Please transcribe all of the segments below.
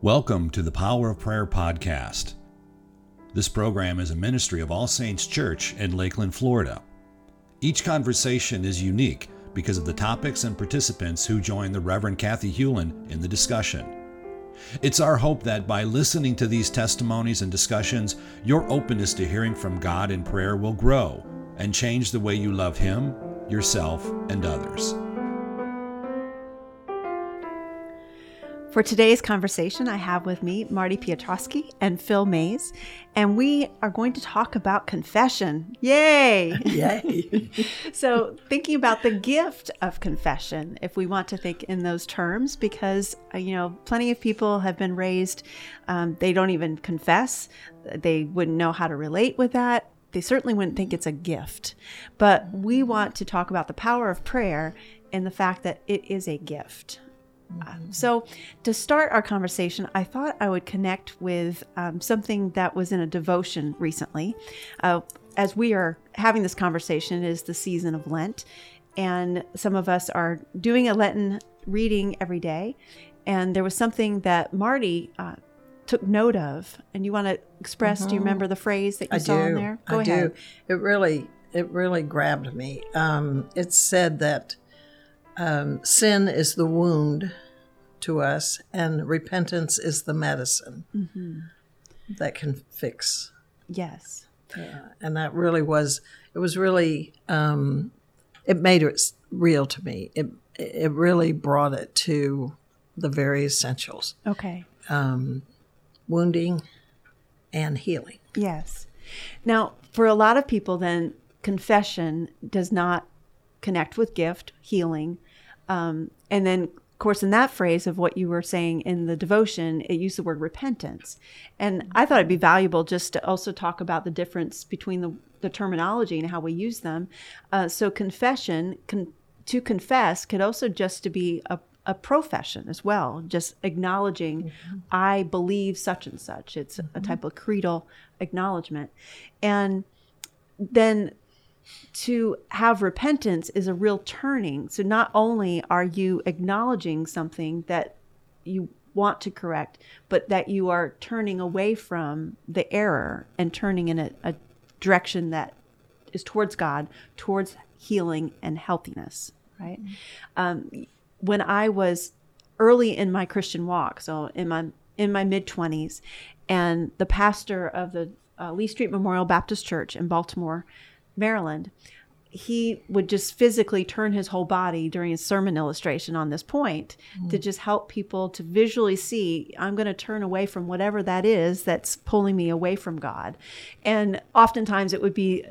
Welcome to the Power of Prayer podcast. This program is a ministry of All Saints Church in Lakeland, Florida. Each conversation is unique because of the topics and participants who join the Reverend Kathy Hewlin in the discussion. It's our hope that by listening to these testimonies and discussions, your openness to hearing from God in prayer will grow and change the way you love Him, yourself, and others. For today's conversation, I have with me Marty Piotrowski and Phil Mays, and we are going to talk about confession. Yay! Yay! so, thinking about the gift of confession, if we want to think in those terms, because, uh, you know, plenty of people have been raised, um, they don't even confess, they wouldn't know how to relate with that. They certainly wouldn't think it's a gift. But we want to talk about the power of prayer and the fact that it is a gift. Um, so, to start our conversation, I thought I would connect with um, something that was in a devotion recently. Uh, as we are having this conversation, it is the season of Lent, and some of us are doing a Lenten reading every day. And there was something that Marty uh, took note of, and you want to express? Mm-hmm. Do you remember the phrase that you I saw do. in there? Go I ahead. do. It really, it really grabbed me. Um, it said that um, sin is the wound to us, and repentance is the medicine mm-hmm. that can fix. Yes. Uh, and that really was, it was really, um, it made it real to me. It, it really brought it to the very essentials. Okay. Um, wounding and healing. Yes. Now, for a lot of people, then confession does not connect with gift, healing, um, and then, of course, in that phrase of what you were saying in the devotion, it used the word repentance. And I thought it'd be valuable just to also talk about the difference between the, the terminology and how we use them. Uh, so, confession, con- to confess, could also just to be a a profession as well, just acknowledging, mm-hmm. I believe such and such. It's mm-hmm. a type of creedal acknowledgement. And then to have repentance is a real turning. So not only are you acknowledging something that you want to correct, but that you are turning away from the error and turning in a, a direction that is towards God, towards healing and healthiness, right? Mm-hmm. Um, when I was early in my Christian walk, so in my in my mid twenties, and the pastor of the uh, Lee Street Memorial Baptist Church in Baltimore Maryland, he would just physically turn his whole body during his sermon illustration on this point mm. to just help people to visually see I'm going to turn away from whatever that is that's pulling me away from God. And oftentimes it would be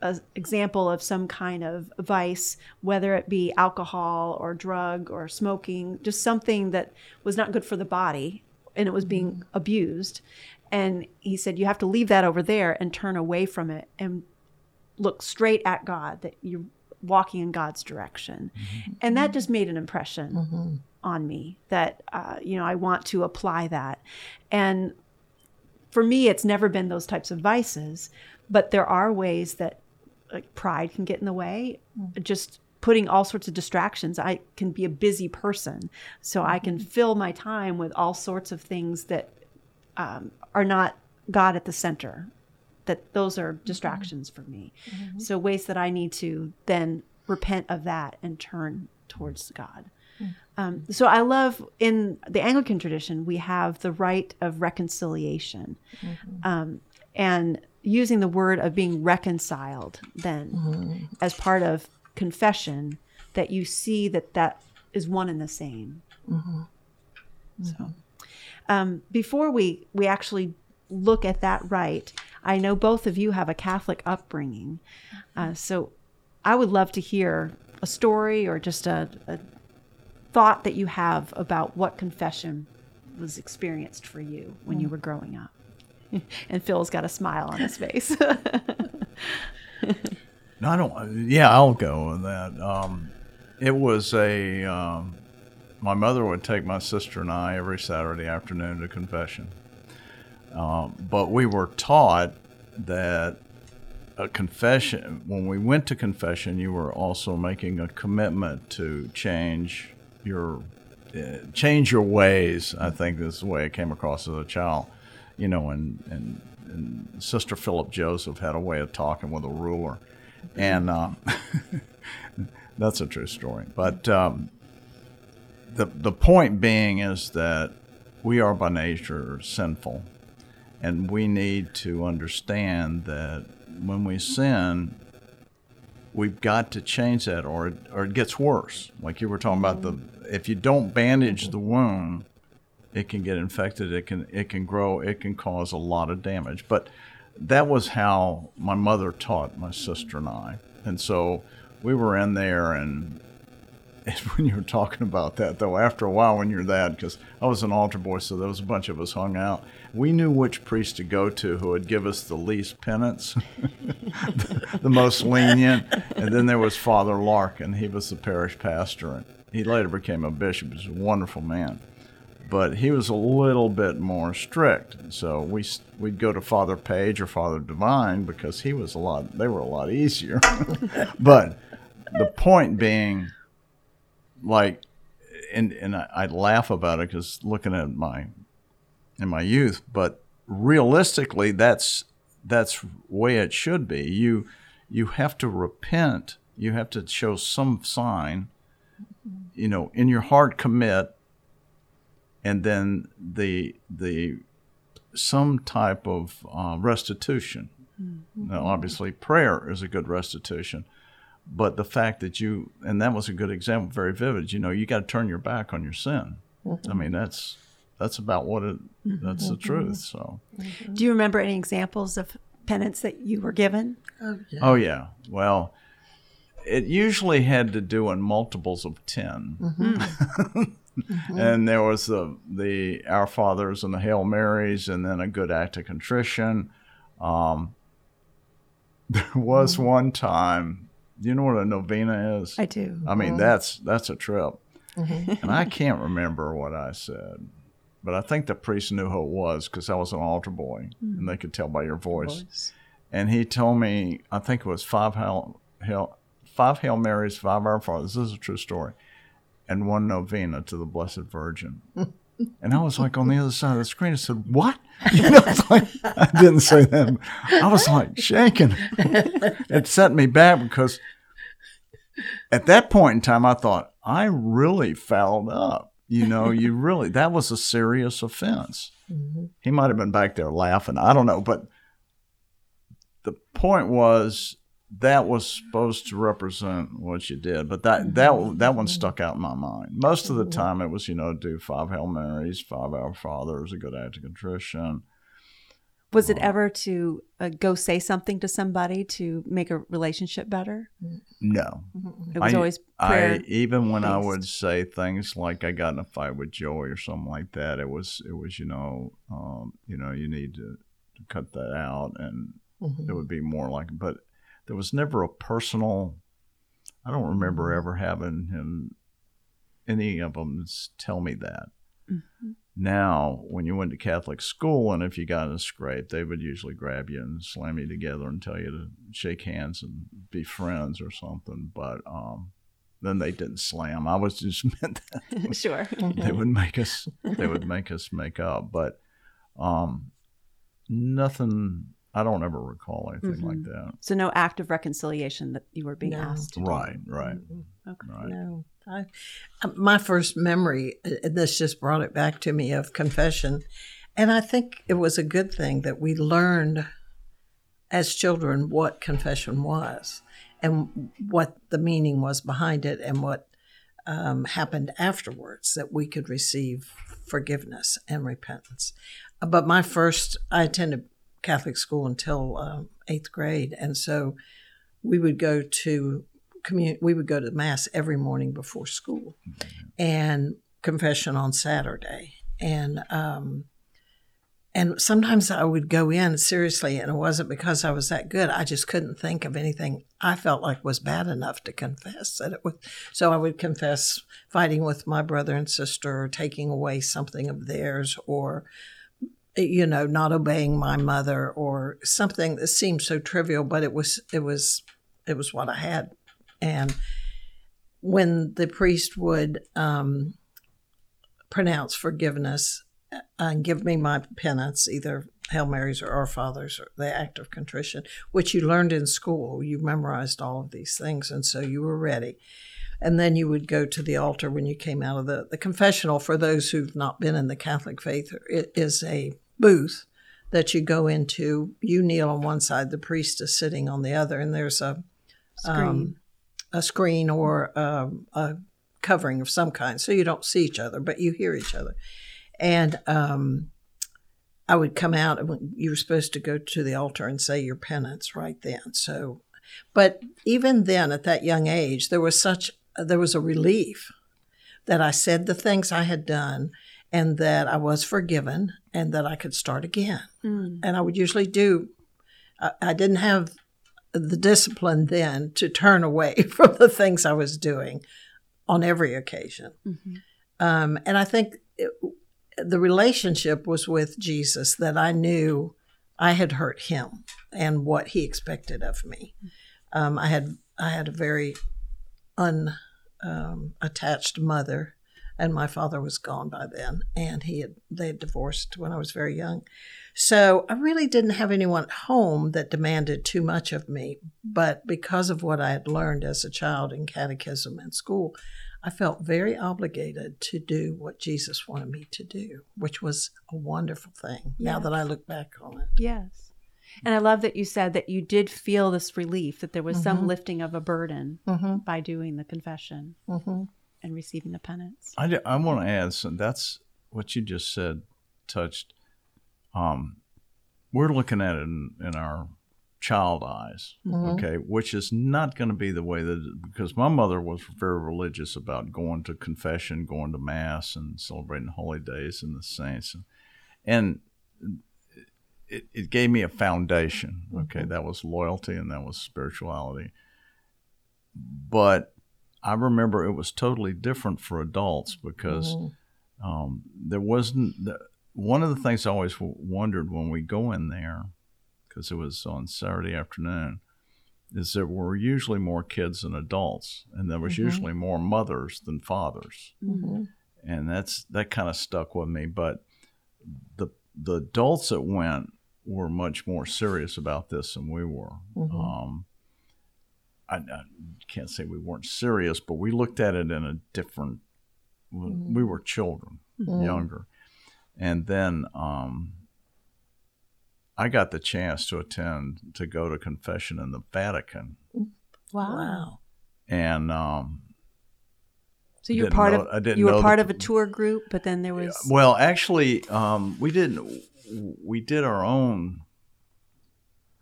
an example of some kind of vice, whether it be alcohol or drug or smoking, just something that was not good for the body and it was being mm. abused. And he said, You have to leave that over there and turn away from it and look straight at God, that you're walking in God's direction. Mm-hmm. And that just made an impression mm-hmm. on me that, uh, you know, I want to apply that. And for me, it's never been those types of vices, but there are ways that like, pride can get in the way. Mm-hmm. Just putting all sorts of distractions. I can be a busy person, so I can mm-hmm. fill my time with all sorts of things that um, are not God at the center that those are mm-hmm. distractions mm-hmm. for me. Mm-hmm. So ways that I need to then repent of that and turn towards God. Mm-hmm. Um, so I love in the Anglican tradition we have the rite of reconciliation, mm-hmm. um, and using the word of being reconciled then mm-hmm. as part of confession that you see that that is one and the same. So um, before we we actually look at that rite, I know both of you have a Catholic upbringing. Uh, so I would love to hear a story or just a, a thought that you have about what confession was experienced for you when you hmm. were growing up. and Phil's got a smile on his face. no, I don't. Yeah, I'll go with that. Um, it was a. Um, my mother would take my sister and I every Saturday afternoon to confession. Um, but we were taught that a confession, when we went to confession, you were also making a commitment to change your uh, change your ways. I think this is the way it came across as a child. You know, and and, and Sister Philip Joseph had a way of talking with a ruler, and uh, that's a true story. But um, the the point being is that we are by nature sinful, and we need to understand that when we sin, we've got to change that, or or it gets worse. Like you were talking about the if you don't bandage the wound, it can get infected. It can it can grow. It can cause a lot of damage. But that was how my mother taught my sister and I, and so we were in there and when you were talking about that, though, after a while, when you're that, because I was an altar boy, so there was a bunch of us hung out. We knew which priest to go to who would give us the least penance, the, most lenient. And then there was Father Larkin. He was the parish pastor, and he later became a bishop. He was a wonderful man, but he was a little bit more strict. So we we'd go to Father Page or Father Divine because he was a lot. They were a lot easier, but the point being like, and and I, I laugh about it because looking at my in my youth, but realistically, that's that's way it should be. You you have to repent. You have to show some sign. You know, in your heart, commit, and then the the some type of uh, restitution. Mm-hmm. Now, obviously, prayer is a good restitution, but the fact that you and that was a good example very vivid you know you got to turn your back on your sin mm-hmm. i mean that's that's about what it that's the mm-hmm. truth so mm-hmm. do you remember any examples of penance that you were given oh yeah, oh, yeah. well it usually had to do in multiples of 10 mm-hmm. and there was the the our fathers and the hail marys and then a good act of contrition um, there was mm-hmm. one time do you know what a novena is? I do. I mean, mm-hmm. that's that's a trip. Mm-hmm. and I can't remember what I said, but I think the priest knew who it was because I was an altar boy, mm-hmm. and they could tell by your voice. voice. And he told me, I think it was five hail, hail, five Hail Marys, five Our Fathers. This is a true story, and one novena to the Blessed Virgin. And I was like on the other side of the screen. I said, "What?" You know, like, I didn't say that. I was like shaking. It set me back because at that point in time, I thought I really fouled up. You know, you really that was a serious offense. Mm-hmm. He might have been back there laughing. I don't know, but the point was that was supposed to represent what you did, but that that mm-hmm. that one stuck out in my mind. Most of the mm-hmm. time, it was you know do five Hail Marys, five Our Fathers, a good act of contrition. Was it ever to uh, go say something to somebody to make a relationship better? No, it was I, always prayer. I, even when based. I would say things like I got in a fight with Joey or something like that, it was it was you know um, you know you need to, to cut that out, and mm-hmm. it would be more like but there was never a personal. I don't remember mm-hmm. ever having him, any of them, tell me that. Mm-hmm. Now, when you went to Catholic school, and if you got in a scrape, they would usually grab you and slam you together and tell you to shake hands and be friends or something. But um, then they didn't slam. I was just meant that sure they would make us they would make us make up, but um, nothing I don't ever recall anything mm-hmm. like that. So no act of reconciliation that you were being no. asked. right, right, mm-hmm. okay. right. No, I, uh, my first memory, uh, this just brought it back to me of confession, and I think it was a good thing that we learned as children what confession was and what the meaning was behind it and what um, happened afterwards that we could receive forgiveness and repentance. But my first, I attended Catholic school until uh, eighth grade, and so we would go to commun- we would go to mass every morning before school, and confession on Saturday, and um, and sometimes I would go in seriously, and it wasn't because I was that good. I just couldn't think of anything I felt like was bad enough to confess that it was. So I would confess fighting with my brother and sister, or taking away something of theirs, or you know, not obeying my mother or something that seemed so trivial, but it was it was it was what I had. And when the priest would um, pronounce forgiveness uh, and give me my penance, either Hail Marys or Our Fathers or the act of contrition, which you learned in school. You memorized all of these things, and so you were ready. And then you would go to the altar when you came out of the, the confessional. For those who've not been in the Catholic faith, it is a booth that you go into. You kneel on one side, the priest is sitting on the other, and there's a Screen. um, a screen or um, a covering of some kind, so you don't see each other, but you hear each other. And um, I would come out, and you were supposed to go to the altar and say your penance right then. So, but even then, at that young age, there was such there was a relief that I said the things I had done, and that I was forgiven, and that I could start again. Mm. And I would usually do. I, I didn't have the discipline then to turn away from the things I was doing on every occasion. Mhm. Um, and I think it, the relationship was with Jesus that I knew I had hurt him and what he expected of me. Um, I had I had a very unattached um, mother, and my father was gone by then, and he had they had divorced when I was very young. So I really didn't have anyone at home that demanded too much of me. But because of what I had learned as a child in catechism and school, I felt very obligated to do what Jesus wanted me to do, which was a wonderful thing now that I look back on it. Yes. And I love that you said that you did feel this relief, that there was some lifting of a burden Mm-hmm. by doing the confession Mm-hmm. And receiving the penance. I, I want to add some. That's what you just said. Touched. Um, we're looking at it in, in our child eyes, okay, which is not going to be the way that because my mother was very religious about going to confession, going to mass, and celebrating holy days and the saints, and, and it, it gave me a foundation. Okay, that was loyalty and that was spirituality. But I remember it was totally different for adults because um, there wasn't the, one of the things I always w- wondered when we go in there because it was on Saturday afternoon is there were usually more kids than adults and there was usually more mothers than fathers Mm-hmm. and that's that kind of stuck with me but the the adults that went were much more serious about this than we were Mm-hmm. um, I, I can't say we weren't serious but we looked at it in a different we were children younger and then um, I got the chance to attend to go to confession in the Vatican Wow. and um, So you were Didn't part know- of I didn't you were part the- of a tour group, but then there was Well, actually, um, we didn't. We did our own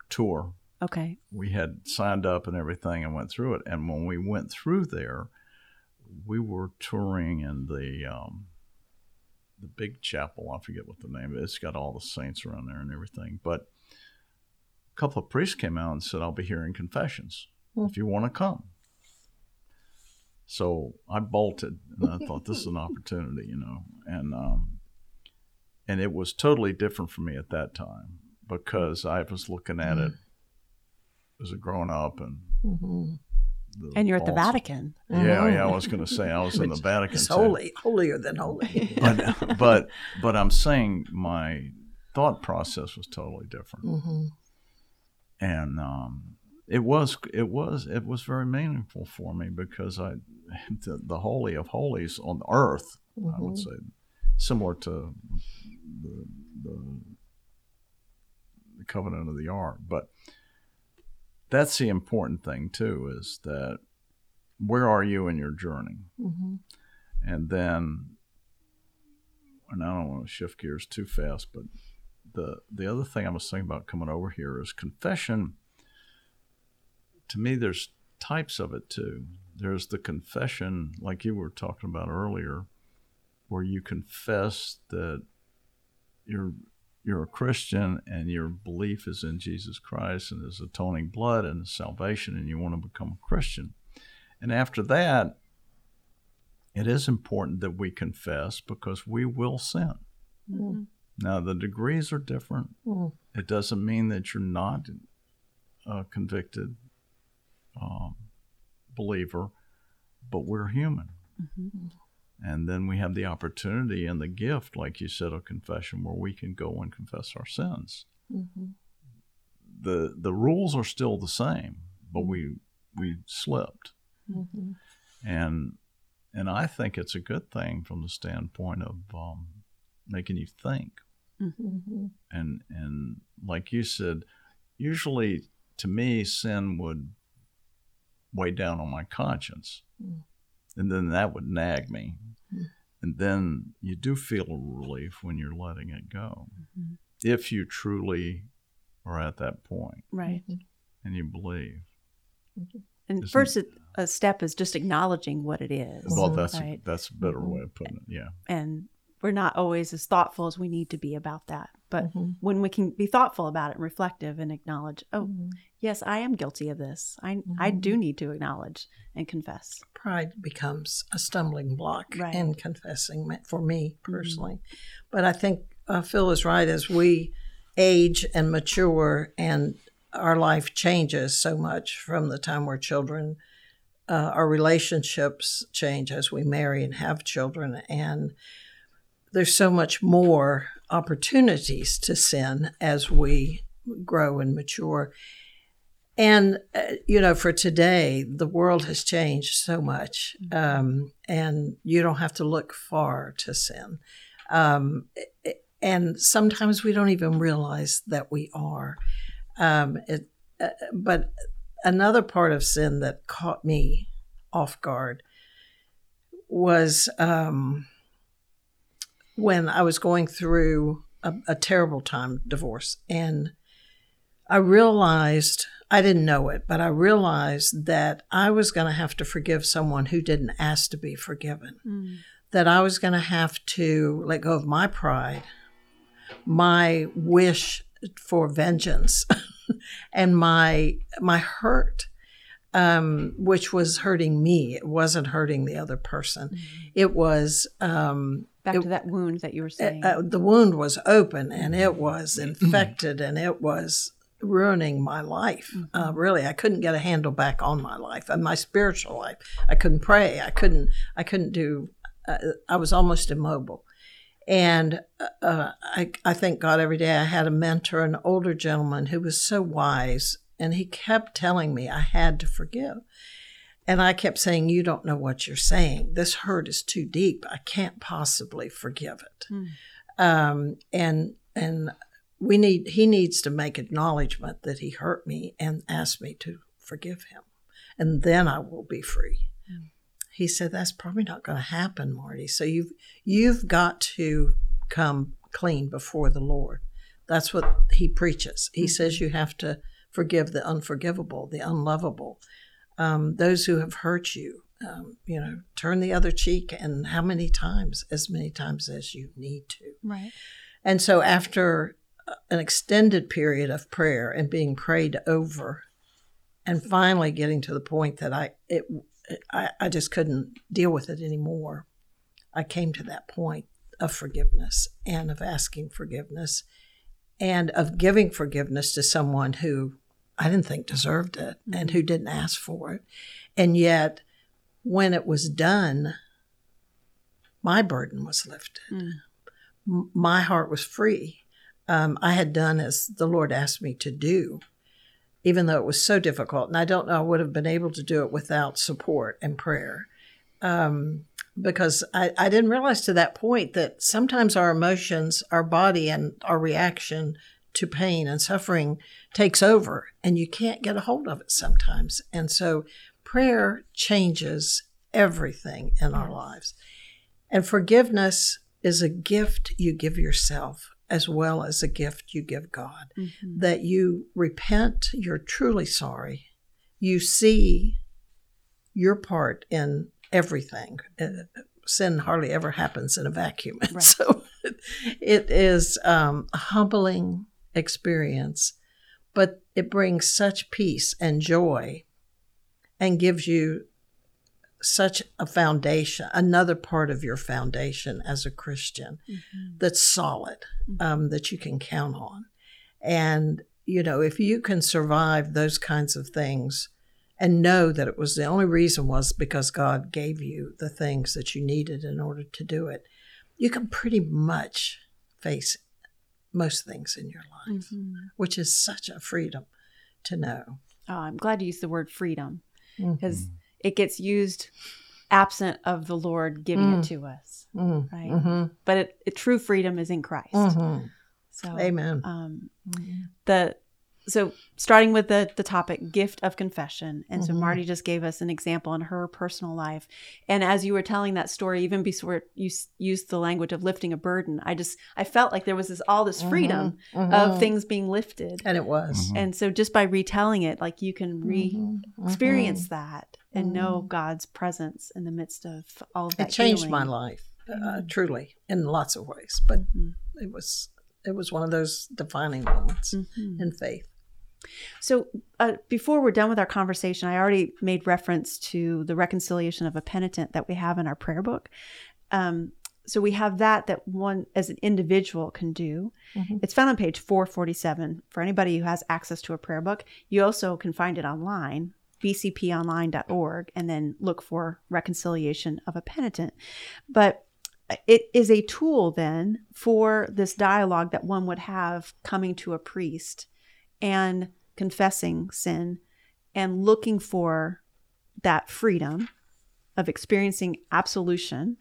tour. Okay. We had signed up and everything and went through it. And when we went through there, we were touring in the um, the big chapel. I forget what the name is. It's got all the saints around there and everything. But a couple of priests came out and said, "I'll be hearing confessions if you want to come." So I bolted, and I thought this is an opportunity, you know, and um, and it was totally different for me at that time because I was looking at it as a grown up and. Mm-hmm. And you're at the balls- Vatican. Yeah, yeah. I was going to say I was in the Vatican. It's too. holy, holier than holy. but but but I'm saying my thought process was totally different, mm-hmm. and um, it was it was it was very meaningful for me because I the, the holy of holies on earth, I would say, similar to the, the the covenant of the ark, but that's the important thing too is that where are you in your journey Mm-hmm. and then and I don't want to shift gears too fast, but the the other thing I was thinking about coming over here is confession. To me, there's types of it too. There's the confession, like you were talking about earlier, where you confess that you're you're a Christian and your belief is in Jesus Christ and His atoning blood and His salvation, and you want to become a Christian. And after that, it is important that we confess because we will sin. Mhm. Now, the degrees are different. Mm. It doesn't mean that you're not a convicted um, believer, but we're human. Mhm. And then we have the opportunity and the gift, like you said, of confession, where we can go and confess our sins. Mm-hmm. The the rules are still the same, but we we slipped. Mm-hmm. And and I think it's a good thing from the standpoint of um, making you think. Mm-hmm. And and like you said, usually to me sin would weigh down on my conscience. And then that would nag me. Mm. And then you do feel relief when you're letting it go. Mhm. If you truly are at that point Right. and you believe. And Isn't- first, it, a step is just acknowledging what it is. Well, that's Right. a, that's a better way of putting it. Yeah. and we're not always as thoughtful as we need to be about that. But Mhm. when we can be thoughtful about it and reflective and acknowledge, oh, Mhm. yes, I am guilty of this. I I do need to acknowledge and confess. pride becomes a stumbling block Right. in confessing for me personally. But I think uh, Phil is right as we age and mature and our life changes so much from the time we're children. Uh, our relationships change as we marry and have children, and there's so much more opportunities to sin as we grow and mature. And, uh, you know, for today, the world has changed so much, um, and you don't have to look far to sin. Um, and sometimes we don't even realize that we are. Um, it, uh, but another part of sin that caught me off guard was um, when I was going through a, a terrible time divorce, and I realized I didn't know it, but I realized that I was going to have to forgive someone who didn't ask to be forgiven. That I was going to have to let go of my pride, my wish for vengeance, and my my hurt, um, which was hurting me. It wasn't hurting the other person. It was um, Back It- to that wound that you were saying. uh, the wound was open and it was infected and it was ruining my life. Uh, really, I couldn't get a handle back on my life and my spiritual life. I couldn't pray. I couldn't. I couldn't do. Uh, I was almost immobile. And uh, I, I thank God every day I had a mentor, an older gentleman who was so wise, and he kept telling me I had to forgive. And I kept saying, You don't know what you're saying. This hurt is too deep. I can't possibly forgive it. Hmm. Um, and and we need he needs to make acknowledgement that he hurt me and ask me to forgive him. And then I will be free. Hmm. He said, That's probably not going to happen, Marty. So you've you've got to come clean before the Lord. That's what he preaches. He hmm. says you have to forgive the unforgivable, the unlovable um, those who have hurt you. Um, you know, turn the other cheek, and how many times? As many times as you need to. right. And so, after uh, an extended period of prayer and being prayed over, and finally getting to the point that I it I, I just couldn't deal with it anymore, I came to that point of forgiveness and of asking forgiveness, and of giving forgiveness to someone who I didn't think deserved it and who didn't ask for it, and yet when it was done, my burden was lifted m- my heart was free. Um, I had done as the Lord asked me to do, even though it was so difficult. And I don't know I would have been able to do it without support and prayer. Um, because I, I didn't realize to that point that sometimes our emotions, our body, and our reaction to pain and suffering takes over, and you can't get a hold of it sometimes. And so prayer changes everything in our lives. And forgiveness is a gift you give yourself as well as a gift you give God. That you repent, you're truly sorry. You see your part in everything. Uh, Sin hardly ever happens in a vacuum. And So it is um, humbling experience, but it brings such peace and joy and gives you such a foundation, another part of your foundation as a Christian that's solid, um, that you can count on. And, you know, if you can survive those kinds of things and know that it was the only reason was because God gave you the things that you needed in order to do it, you can pretty much face most things in your life, Mhm. which is such a freedom to know. Oh, I'm glad you used the word freedom because it gets used absent of the Lord giving it to us, Mm. right? Mhm. But it, it, true freedom is in Christ. Mhm. So, Amen. um, Mhm. the so starting with the the topic gift of confession and so Mhm. marty just gave us an example in her personal life and as you were telling that story even before you s- used the language of lifting a burden i just i felt like there was this all this freedom Mhm. of Mhm. things being lifted And it was. Mhm. and so just by retelling it like you can re Mhm. experience that and know god's presence in the midst of all of It changed healing. my life, uh, truly, in lots of ways. But it was it was one of those defining moments Mhm. in faith. So, uh, before we're done with our conversation, I already made reference to the reconciliation of a penitent that we have in our prayer book. Um, so we have that that one as an individual can do. Mhm. It's found on page 447 for anybody who has access to a prayer book. You also can find it online, bcponline.org, and then look for reconciliation of a penitent. But it is a tool then for this dialogue that one would have coming to a priest and confessing sin and looking for that freedom of experiencing absolution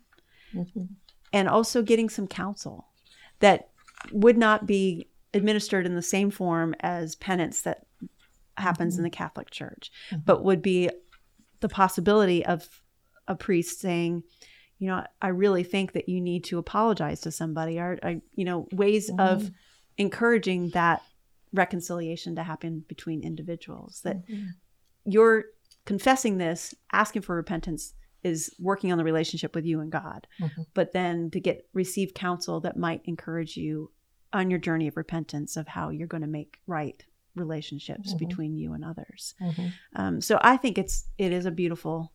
Mhm. and also getting some counsel that would not be administered in the same form as penance that happens in the Catholic Church, Mhm. but would be the possibility of a priest saying, you know, I really think that you need to apologize to somebody, or, I, you know, ways of encouraging that reconciliation to happen between individuals. That Mhm. you're confessing this, asking for repentance is working on the relationship with you and God. Mhm. But then to get receive counsel that might encourage you on your journey of repentance of how you're going to make right relationships Mhm. between you and others. Mhm. Um, so I think it's it is a beautiful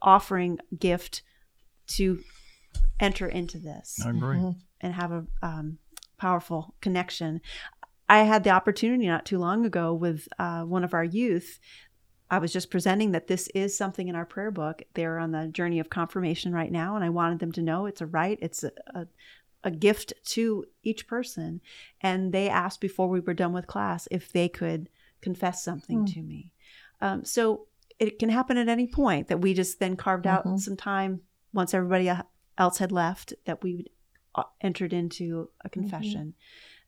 offering gift to enter into this I agree. Mhm. and have a um, powerful connection. I had the opportunity not too long ago with uh, one of our youth. I was just presenting that this is something in our prayer book. They're on the journey of confirmation right now, and I wanted them to know it's a right, it's a, a, a gift to each person. And they asked before we were done with class if they could confess something Hmm. to me. Um, so it can happen at any point that we just then carved out Mhm. some time once everybody else had left that we would uh, entered into a confession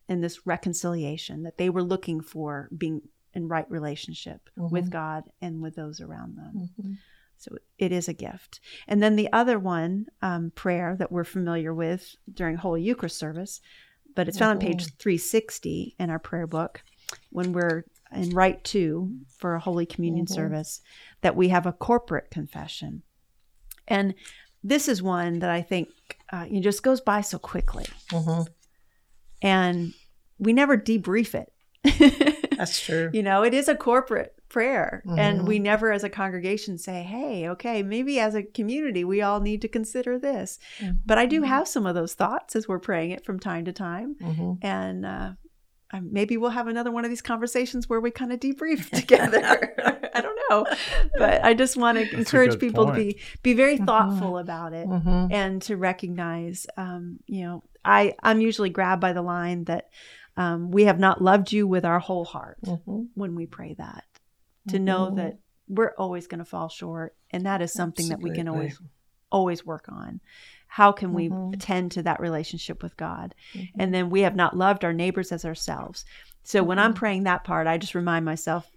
and this reconciliation that they were looking for being in right relationship with Mhm. God and with those around them. Mhm. So it is a gift. And then the other one, um, prayer that we're familiar with during Holy Eucharist service, but it's found on page 360 in our prayer book when we're in Rite 2 for a Holy Communion Mhm. service, that we have a corporate confession. And this is one that I think uh, it just goes by so quickly, Mhm. And we never debrief it. That's true. you know, it is a corporate prayer, and Mhm. we never, as a congregation, say, "Hey, okay, maybe as a community, we all need to consider this." Mhm. But I do have some of those thoughts as we're praying it from time to time, Mhm. and uh, um, maybe we'll have another one of these conversations where we kind of debrief together. I don't know, but I just want to a encourage people point. to be be very Mhm. thoughtful about it Mhm. and to recognize um, you know i i'm usually grabbed by the line that um, we have not loved you with our whole heart Mhm. when we pray that to know Mhm. that we're always going to fall short and that is something that we can Absolutely. always always work on how can we Mhm. attend to that relationship with god Mhm. and then we have not loved our neighbors as ourselves so when i'm Mhm. praying that part i just remind myself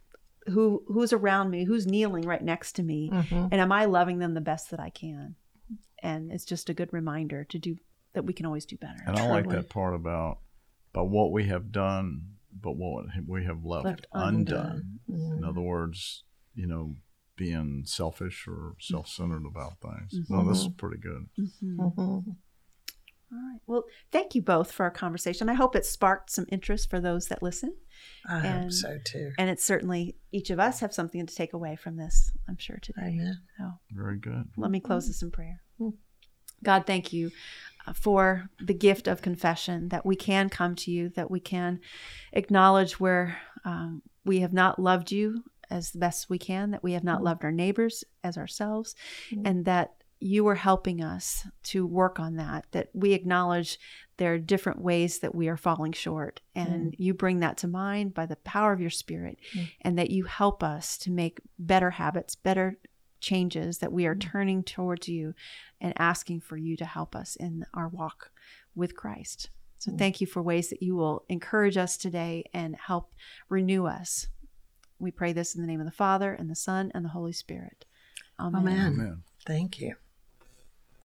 who who's around me who's kneeling right next to me Mhm. and am I loving them the best that I can? And it's just a good reminder to do that we can always do better. And I like that part about about what we have done, but what we have left, Left undone. undone. In Mhm. other words, you know, being selfish or self-centered about things. No, this is pretty good. Mhm. Mhm. All right. Well, thank you both for our conversation. I hope it sparked some interest for those that listen. I hope so too. And it's certainly each of us have something to take away from this, I'm sure, today. Amen. So Very good. let me close this in prayer. Mhm. God, thank you uh, for the gift of confession that we can come to you, that we can acknowledge where um, we have not loved you as the best we can, that we have not mm-hmm. loved our neighbors as ourselves, mm-hmm. and that you are helping us to work on that, that we acknowledge there are different ways that we are falling short. And mm-hmm. you bring that to mind by the power of your spirit, mm. and that you help us to make better habits, better changes, that we are mm. turning towards you and asking for you to help us in our walk with Christ. So mm. thank you for ways that you will encourage us today and help renew us. We pray this in the name of the Father and the Son and the Holy Spirit. Amen. Amen. Amen. Thank you.